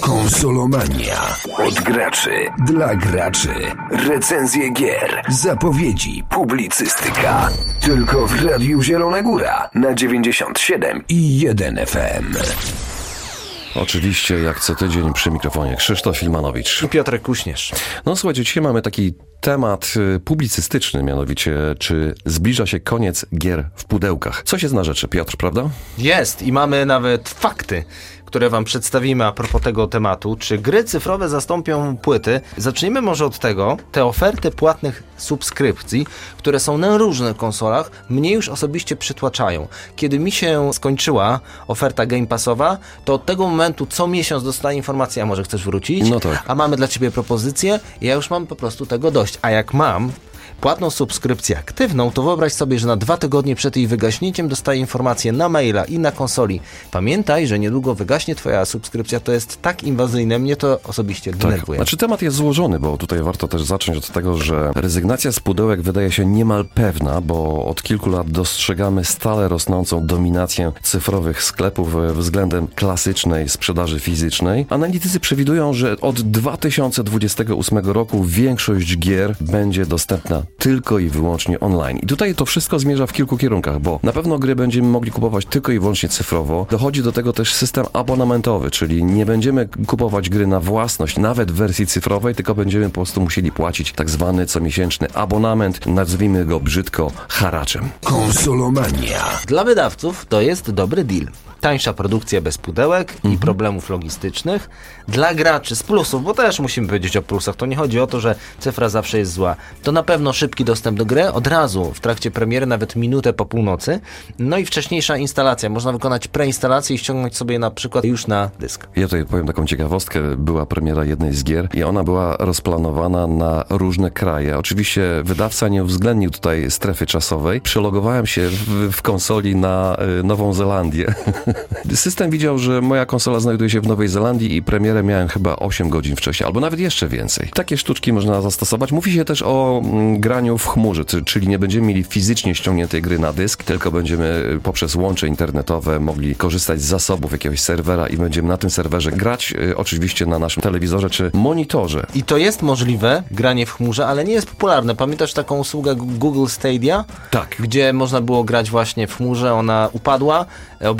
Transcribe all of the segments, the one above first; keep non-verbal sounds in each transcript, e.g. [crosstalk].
Konsolomania. Od graczy. Dla graczy. Recenzje gier. Zapowiedzi. Publicystyka. Tylko w Radiu Zielona Góra. Na 97 i 1 FM. Oczywiście, jak co tydzień przy mikrofonie Krzysztof Filmanowicz. I Piotrek Kuśnierz. No słuchajcie, dzisiaj mamy taki temat y, publicystyczny, mianowicie czy zbliża się koniec gier w pudełkach. Coś jest na rzeczy, Piotr, prawda? Jest i mamy nawet fakty, które wam przedstawimy a propos tego tematu. Czy gry cyfrowe zastąpią płyty? Zacznijmy może od tego, te oferty płatnych subskrypcji, które są na różnych konsolach, mnie już osobiście przytłaczają. Kiedy mi się skończyła oferta Game Passowa, to od tego momentu co miesiąc dostaję informację, a może chcesz wrócić? No tak. A mamy dla ciebie propozycję, ja już mam po prostu tego dość. A jak mam płatną subskrypcję aktywną, to wyobraź sobie, że na dwa tygodnie przed jej wygaśnięciem dostaję informację na maila i na konsoli. Pamiętaj, że niedługo wygaśnie twoja subskrypcja, to jest tak inwazyjne, mnie to osobiście denerwuje. Znaczy temat jest złożony, bo tutaj warto też zacząć od tego, że rezygnacja z pudełek wydaje się niemal pewna, bo od kilku lat dostrzegamy stale rosnącą dominację cyfrowych sklepów względem klasycznej sprzedaży fizycznej. Analitycy przewidują, że od 2028 roku większość gier będzie dostępna tylko i wyłącznie online. I tutaj to wszystko zmierza w kilku kierunkach, bo na pewno gry będziemy mogli kupować tylko i wyłącznie cyfrowo. Dochodzi do tego też system abonamentowy, czyli nie będziemy kupować gry na własność, nawet w wersji cyfrowej, tylko będziemy po prostu musieli płacić tak zwany comiesięczny abonament, nazwijmy go brzydko haraczem. Konsolomania. Dla wydawców to jest dobry deal. Tańsza produkcja bez pudełek Mhm. i problemów logistycznych. Dla graczy z plusów, bo też musimy powiedzieć o plusach, to nie chodzi o to, że cyfra zawsze jest zła. To na pewno szybki dostęp do gry, od razu w trakcie premiery, nawet minutę po północy. No i wcześniejsza instalacja. Można wykonać preinstalację i ściągnąć sobie na przykład już na dysk. Ja tutaj powiem taką ciekawostkę. Była premiera jednej z gier i ona była rozplanowana na różne kraje. Oczywiście wydawca nie uwzględnił tutaj strefy czasowej. Przelogowałem się w, w konsoli na y, Nową Zelandię. [laughs] System widział, że moja konsola znajduje się w Nowej Zelandii i premierę miałem chyba 8 godzin wcześniej, albo nawet jeszcze więcej. Takie sztuczki można zastosować. Mówi się też o mm, graniu w chmurze, czy- czyli nie będziemy mieli fizycznie ściągniętej gry na dysk, tylko będziemy y, poprzez łącze internetowe mogli korzystać z zasobów jakiegoś serwera i będziemy na tym serwerze grać, y, oczywiście na naszym telewizorze czy monitorze. I to jest możliwe, granie w chmurze, ale nie jest popularne. Pamiętasz taką usługę Google Stadia? Tak. Gdzie można było grać właśnie w chmurze, ona upadła. E,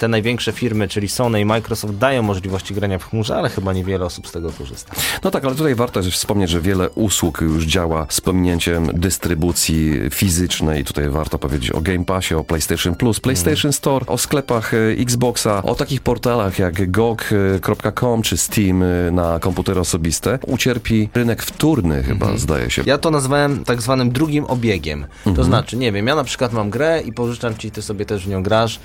Te największe firmy, czyli Sony i Microsoft, dają możliwości grania w chmurze, ale chyba niewiele osób z tego korzysta. No tak, ale tutaj warto wspomnieć, że wiele usług już działa z pominięciem dystrybucji fizycznej. Tutaj warto powiedzieć o Game Passie, o PlayStation Plus, PlayStation Store, o sklepach e, Xboxa, o takich portalach jak GOG.com czy Steam e, na komputery osobiste. Ucierpi rynek wtórny chyba, zdaje się. Ja to nazwałem tak zwanym drugim obiegiem. To znaczy, nie wiem, ja na przykład mam grę i pożyczam ci, ty sobie też w nią grasz.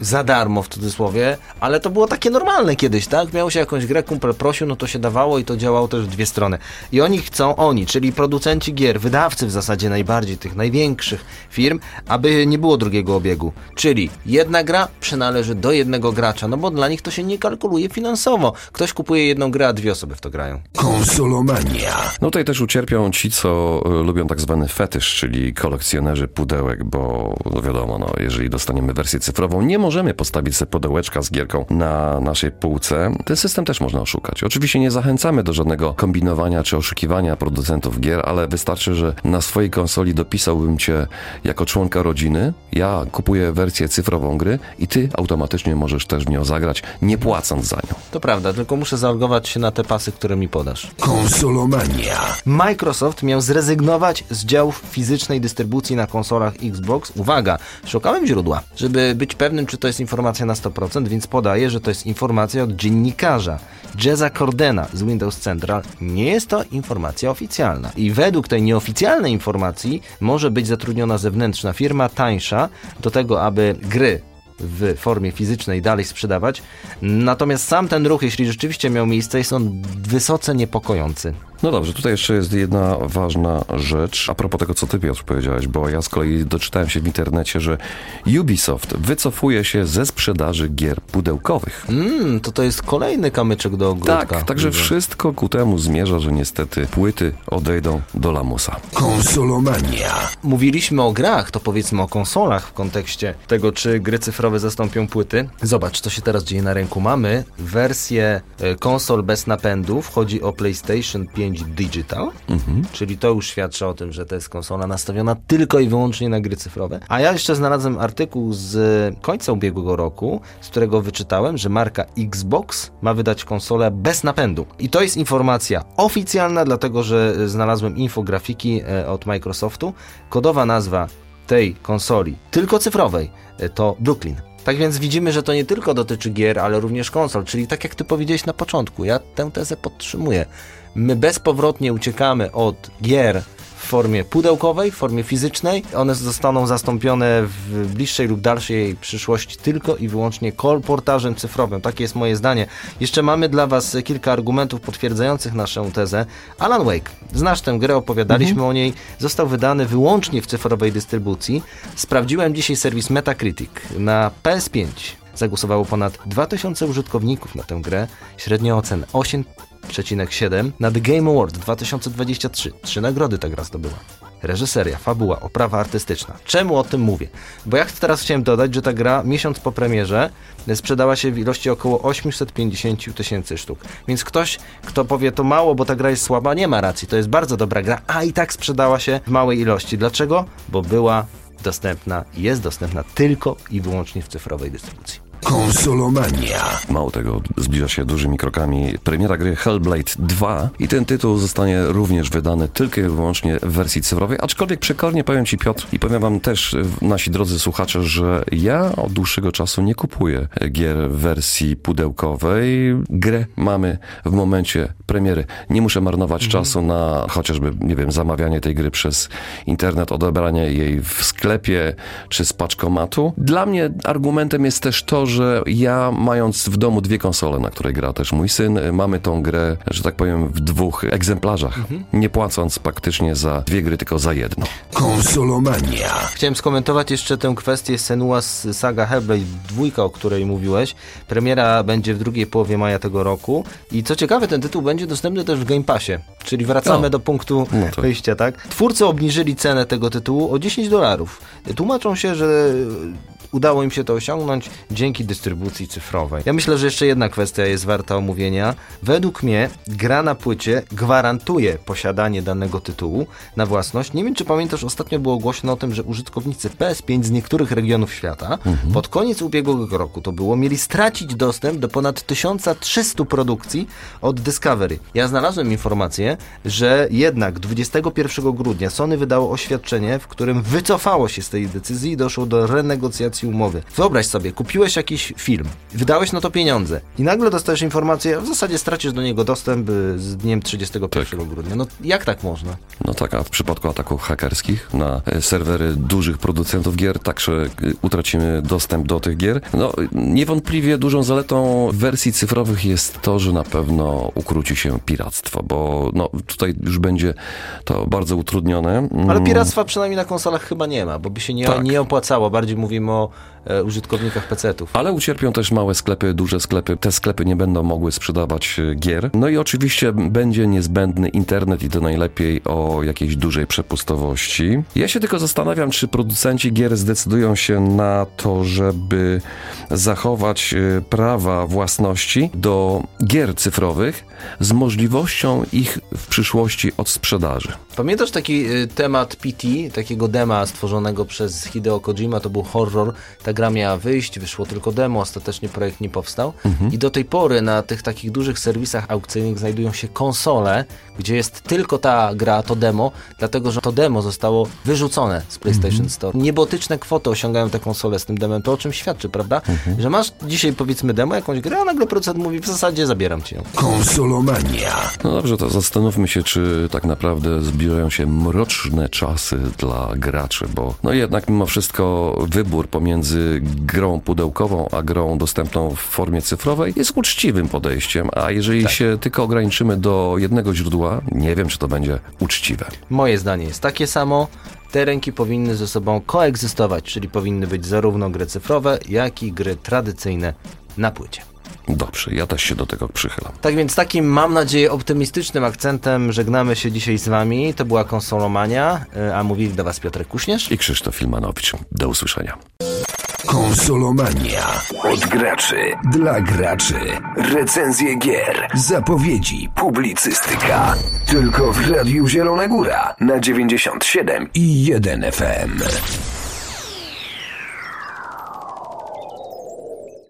Za darmo w cudzysłowie, ale to było takie normalne kiedyś, tak? Miało się jakąś grę, kumpel prosił, no to się dawało i to działało też w dwie strony. I oni chcą, oni, czyli producenci gier, wydawcy w zasadzie najbardziej tych największych firm, aby nie było drugiego obiegu. Czyli jedna gra przynależy do jednego gracza, no bo dla nich to się nie kalkuluje finansowo. Ktoś kupuje jedną grę, a dwie osoby w to grają. Konsolomania. No tutaj też ucierpią ci, co y, lubią tak zwany fetysz, czyli kolekcjonerzy pudełek, bo no wiadomo, no, jeżeli dostaniemy wersję cyfrową, nie możemy postawić sobie pudełeczka z gierką na naszej półce. Ten system też można oszukać. Oczywiście nie zachęcamy do żadnego kombinowania czy oszukiwania producentów gier, ale wystarczy, że na swojej konsoli dopisałbym cię jako członka rodziny, ja kupuję wersję cyfrową gry i ty automatycznie możesz też w nią zagrać, nie płacąc za nią. To prawda, tylko muszę zalogować się na te pasy, które mi podasz. Konsolomania. Microsoft miał zrezygnować z działów fizycznej dystrybucji na konsolach Xbox. Uwaga, szukałem źródła, żeby być pewnym, czy to jest informacja na 100%, więc podaję, że to jest informacja od dziennikarza Jeza Cordena z Windows Central. Nie jest to informacja oficjalna. I według tej nieoficjalnej informacji może być zatrudniona zewnętrzna firma tańsza do tego, aby gry w formie fizycznej dalej sprzedawać. Natomiast sam ten ruch, jeśli rzeczywiście miał miejsce, jest on wysoce niepokojący. No dobrze, tutaj jeszcze jest jedna ważna rzecz a propos tego, co ty Piotr powiedziałeś, bo ja z kolei doczytałem się w internecie, że Ubisoft wycofuje się ze sprzedaży gier pudełkowych. Mm, to to jest kolejny kamyczek do ogródka. Tak, także wszystko ku temu zmierza, że niestety płyty odejdą do lamusa. Konsolomania. Mówiliśmy o grach, to powiedzmy o konsolach w kontekście tego, czy gry cyfrowe zastąpią płyty. Zobacz, co się teraz dzieje na rynku. Mamy wersję e, konsol bez napędów. Chodzi o PlayStation 5 Digital, czyli to już świadczy o tym, że to jest konsola nastawiona tylko i wyłącznie na gry cyfrowe. A ja jeszcze znalazłem artykuł z końca ubiegłego roku, z którego wyczytałem, że marka Xbox ma wydać konsolę bez napędu. I to jest informacja oficjalna, dlatego że e, znalazłem infografiki e, od Microsoftu. Kodowa nazwa tej konsoli, tylko cyfrowej, e, to Brooklyn. Tak więc widzimy, że to nie tylko dotyczy gier, ale również konsol, czyli tak jak ty powiedziałeś na początku, ja tę tezę podtrzymuję. My bezpowrotnie uciekamy od gier formie pudełkowej, w formie fizycznej. One zostaną zastąpione w bliższej lub dalszej przyszłości tylko i wyłącznie kolportażem cyfrowym. Takie jest moje zdanie. Jeszcze mamy dla Was kilka argumentów potwierdzających naszą tezę. Alan Wake. Znasz tę grę, opowiadaliśmy o niej. Został wydany wyłącznie w cyfrowej dystrybucji. Sprawdziłem dzisiaj serwis Metacritic. Na PS5 zagłosowało ponad 2000 użytkowników na tę grę. Średnia ocen 8,7 na The Game Award 2023. Trzy nagrody ta gra zdobyła. Reżyseria, fabuła, oprawa artystyczna. Czemu o tym mówię? Bo ja teraz chciałem dodać, że ta gra miesiąc po premierze sprzedała się w ilości około 850 tysięcy sztuk. Więc ktoś, kto powie to mało, bo ta gra jest słaba, nie ma racji. To jest bardzo dobra gra, a i tak sprzedała się w małej ilości. Dlaczego? Bo była dostępna jest dostępna tylko i wyłącznie w cyfrowej dystrybucji. Konsolomania. Mało tego, zbliża się dużymi krokami premiera gry Hellblade 2 i ten tytuł zostanie również wydany tylko i wyłącznie w wersji cyfrowej, aczkolwiek przekornie powiem Ci Piotr i powiem Wam też, y, nasi drodzy słuchacze, że ja od dłuższego czasu nie kupuję gier w wersji pudełkowej. Grę mamy w momencie premiery. Nie muszę marnować czasu na chociażby, nie wiem, zamawianie tej gry przez internet, odebranie jej w sklepie czy z paczkomatu. Dla mnie argumentem jest też to, że ja mając w domu dwie konsole, na której gra też mój syn, mamy tą grę, że tak powiem, w dwóch egzemplarzach, nie płacąc praktycznie za dwie gry, tylko za jedną. Konsolomania. Chciałem skomentować jeszcze tę kwestię Senua's Saga Hellblade 2, o której mówiłeś. Premiera będzie w drugiej połowie maja tego roku i co ciekawe, ten tytuł będzie dostępny też w Game Passie, czyli wracamy O. do punktu No to- wyjścia, tak? Twórcy obniżyli cenę tego tytułu o 10 dolarów. Tłumaczą się, że udało im się to osiągnąć dzięki dystrybucji cyfrowej. Ja myślę, że jeszcze jedna kwestia jest warta omówienia. Według mnie gra na płycie gwarantuje posiadanie danego tytułu na własność. Nie wiem, czy pamiętasz, ostatnio było głośno o tym, że użytkownicy PS5 z niektórych regionów świata pod koniec ubiegłego roku to było, mieli stracić dostęp do ponad 1300 produkcji od Discovery. Ja znalazłem informację, że jednak 21 grudnia Sony wydało oświadczenie, w którym wycofało się z tej decyzji i doszło do renegocjacji umowy. Wyobraź sobie, kupiłeś jakiś film, wydałeś na to pieniądze i nagle dostajesz informację, w zasadzie stracisz do niego dostęp y, z dniem 31 grudnia. No jak tak można? No tak, a w przypadku ataków hakerskich na e, serwery dużych producentów gier także e, utracimy dostęp do tych gier. No niewątpliwie dużą zaletą wersji cyfrowych jest to, że na pewno ukróci się piractwo, bo no tutaj już będzie to bardzo utrudnione. Ale Mm, piractwa przynajmniej na konsolach chyba nie ma, bo by się nie, Tak. nie opłacało. Bardziej mówimy o użytkownikach PC-ów. Ale ucierpią też małe sklepy, duże sklepy. Te sklepy nie będą mogły sprzedawać e, gier. No i oczywiście będzie niezbędny internet i to najlepiej o jakiejś dużej przepustowości. Ja się tylko zastanawiam, czy producenci gier zdecydują się na to, żeby zachować e, prawa własności do gier cyfrowych z możliwością ich w przyszłości odsprzedaży. Pamiętasz taki temat PT, takiego dema stworzonego przez Hideo Kojima, to był horror. Ta gra miała wyjść, wyszło tylko demo, ostatecznie projekt nie powstał. I do tej pory na tych takich dużych serwisach aukcyjnych znajdują się konsole, gdzie jest tylko ta gra, to demo, dlatego że to demo zostało wyrzucone z PlayStation Store. Niebotyczne kwoty osiągają te konsole z tym demem, to o czym świadczy, prawda? Że masz dzisiaj powiedzmy demo, jakąś grę, a nagle producent mówi w zasadzie zabieram ci ją. Konsolomania. No dobrze, to zastanówmy się, czy tak naprawdę zbliżają się mroczne czasy dla graczy, bo no jednak mimo wszystko wybór pomiędzy grą pudełkową a grą dostępną w formie cyfrowej jest uczciwym podejściem, a jeżeli się tylko ograniczymy do jednego źródła, nie wiem, czy to będzie uczciwe. Moje zdanie jest takie samo. Te ręki powinny ze sobą koegzystować, czyli powinny być zarówno gry cyfrowe, jak i gry tradycyjne na płycie. Dobrze, ja też się do tego przychylam. Tak więc takim, mam nadzieję, optymistycznym akcentem żegnamy się dzisiaj z Wami. To była konsolomania, y, a mówili do Was Piotrek Kuśnierz. I Krzysztof Filmanowicz. Do usłyszenia. Konsolomania. Od graczy dla graczy. Recenzje gier, zapowiedzi, publicystyka. Tylko w Radiu Zielona Góra na 97 i 1 FM.